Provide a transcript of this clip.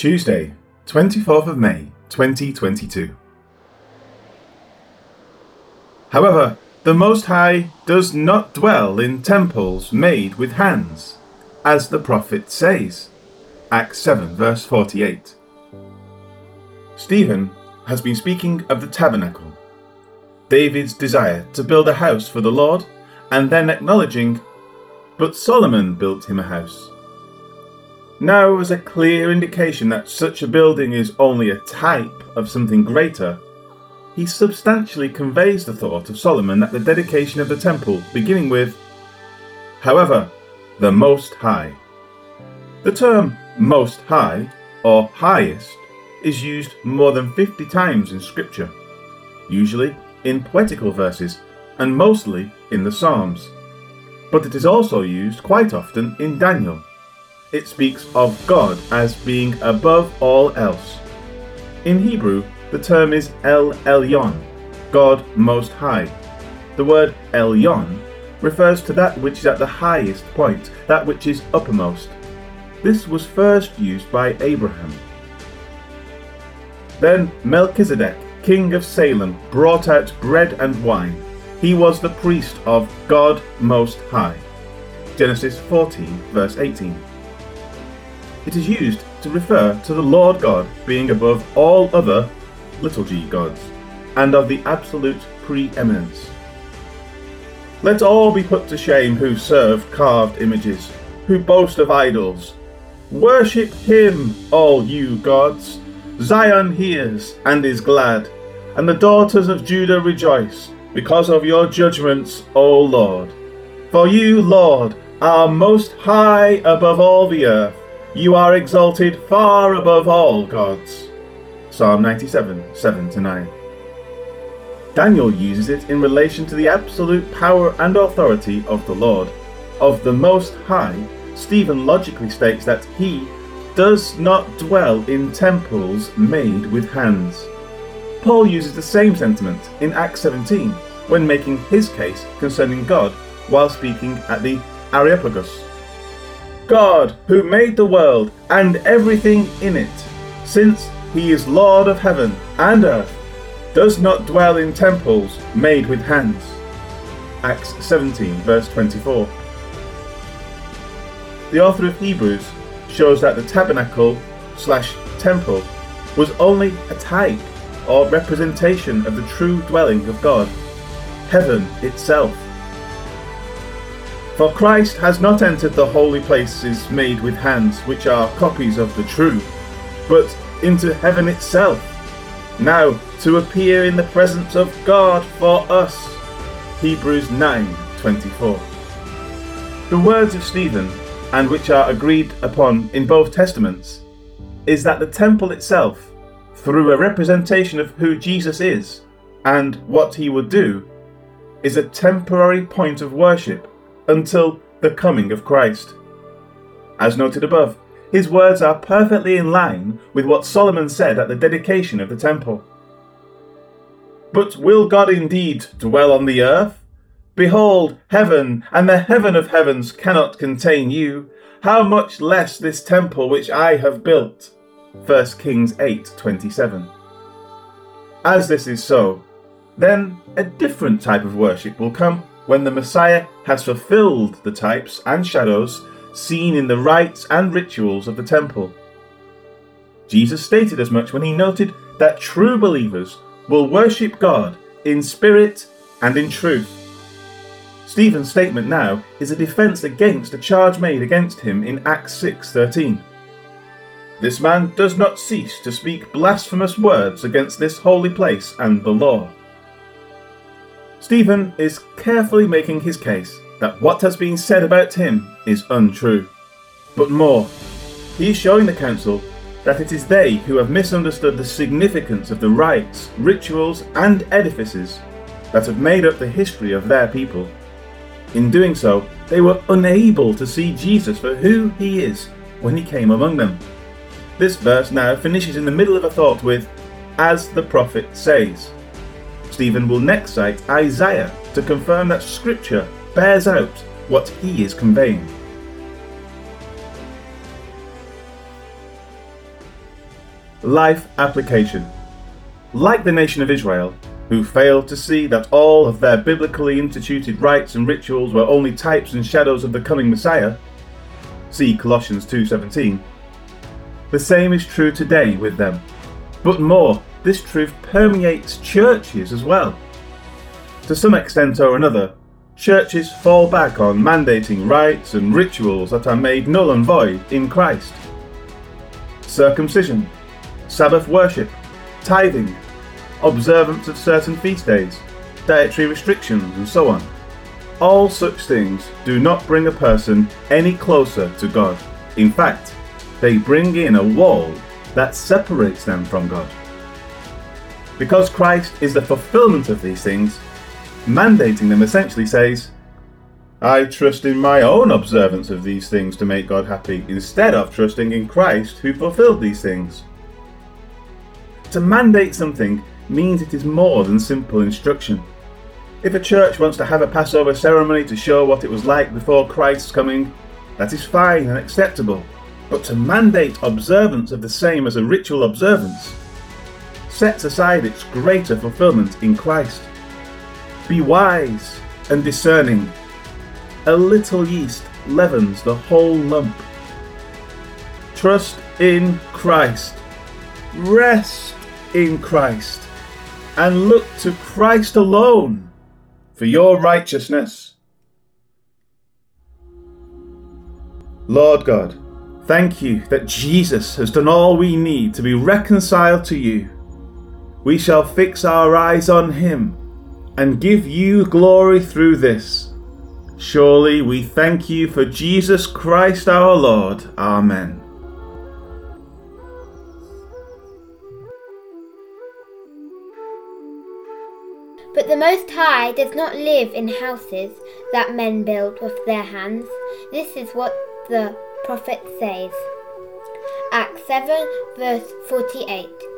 Tuesday, 24th of May, 2022. However, the Most High does not dwell in temples made with hands, as the prophet says. Acts 7, verse 48. Stephen has been speaking of the tabernacle, David's desire to build a house for the Lord, and then acknowledging, but Solomon built him a house. Now, as a clear indication that such a building is only a type of something greater, he substantially conveys the thought of Solomon at the dedication of the temple, beginning with, However, the Most High. The term Most High, or highest, is used more than 50 times in Scripture, usually in poetical verses, and mostly in the Psalms. But it is also used quite often in Daniel it speaks of God as being above all else. In Hebrew, the term is El Elyon, God Most High. The word El Elyon refers to that which is at the highest point, that which is uppermost. This was first used by Abraham. Then Melchizedek, king of Salem, brought out bread and wine. He was the priest of God Most High. Genesis 14, verse 18 it is used to refer to the Lord God being above all other little g gods, and of the absolute preeminence. Let all be put to shame who serve carved images, who boast of idols. Worship him, all you gods. Zion hears and is glad, and the daughters of Judah rejoice, because of your judgments, O Lord. For you, Lord, are most high above all the earth. You are exalted far above all gods. Psalm 97, 7 9. Daniel uses it in relation to the absolute power and authority of the Lord. Of the Most High, Stephen logically states that he does not dwell in temples made with hands. Paul uses the same sentiment in Acts 17 when making his case concerning God while speaking at the Areopagus. God, who made the world and everything in it, since he is Lord of heaven and earth, does not dwell in temples made with hands. Acts 17, verse 24. The author of Hebrews shows that the tabernacle slash temple was only a type or representation of the true dwelling of God, heaven itself. For Christ has not entered the holy places made with hands, which are copies of the true, but into heaven itself, now to appear in the presence of God for us. Hebrews 9:24. The words of Stephen, and which are agreed upon in both testaments, is that the temple itself, through a representation of who Jesus is and what he would do, is a temporary point of worship until the coming of Christ. As noted above, his words are perfectly in line with what Solomon said at the dedication of the temple. But will God indeed dwell on the earth? Behold, heaven and the heaven of heavens cannot contain you. How much less this temple which I have built? 1 Kings 8:27. As this is so, then a different type of worship will come when the Messiah has fulfilled the types and shadows seen in the rites and rituals of the temple. Jesus stated as much when he noted that true believers will worship God in spirit and in truth. Stephen's statement now is a defense against a charge made against him in Acts 6:13. This man does not cease to speak blasphemous words against this holy place and the law. Stephen is carefully making his case that what has been said about him is untrue. But more, he is showing the council that it is they who have misunderstood the significance of the rites, rituals, and edifices that have made up the history of their people. In doing so, they were unable to see Jesus for who he is when he came among them. This verse now finishes in the middle of a thought with, as the prophet says. Stephen will next cite Isaiah to confirm that Scripture bears out what he is conveying. Life application. Like the nation of Israel, who failed to see that all of their biblically instituted rites and rituals were only types and shadows of the coming Messiah, see Colossians 2:17. The same is true today with them. But more, this truth permeates churches as well. To some extent or another, churches fall back on mandating rites and rituals that are made null and void in Christ. Circumcision, Sabbath worship, tithing, observance of certain feast days, dietary restrictions, and so on. All such things do not bring a person any closer to God. In fact, they bring in a wall that separates them from God. Because Christ is the fulfillment of these things, mandating them essentially says, I trust in my own observance of these things to make God happy, instead of trusting in Christ who fulfilled these things. To mandate something means it is more than simple instruction. If a church wants to have a Passover ceremony to show what it was like before Christ's coming, that is fine and acceptable. But to mandate observance of the same as a ritual observance sets aside its greater fulfillment in Christ. Be wise and discerning. A little yeast leavens the whole lump. Trust in Christ. Rest in Christ and look to Christ alone for your righteousness. Lord God, thank you that Jesus has done all we need to be reconciled to you. We shall fix our eyes on him and give you glory through this. Surely we thank you for Jesus Christ our Lord. Amen. But the Most High does not live in houses that men build with their hands. This is what the prophet says. Acts 7, verse 48.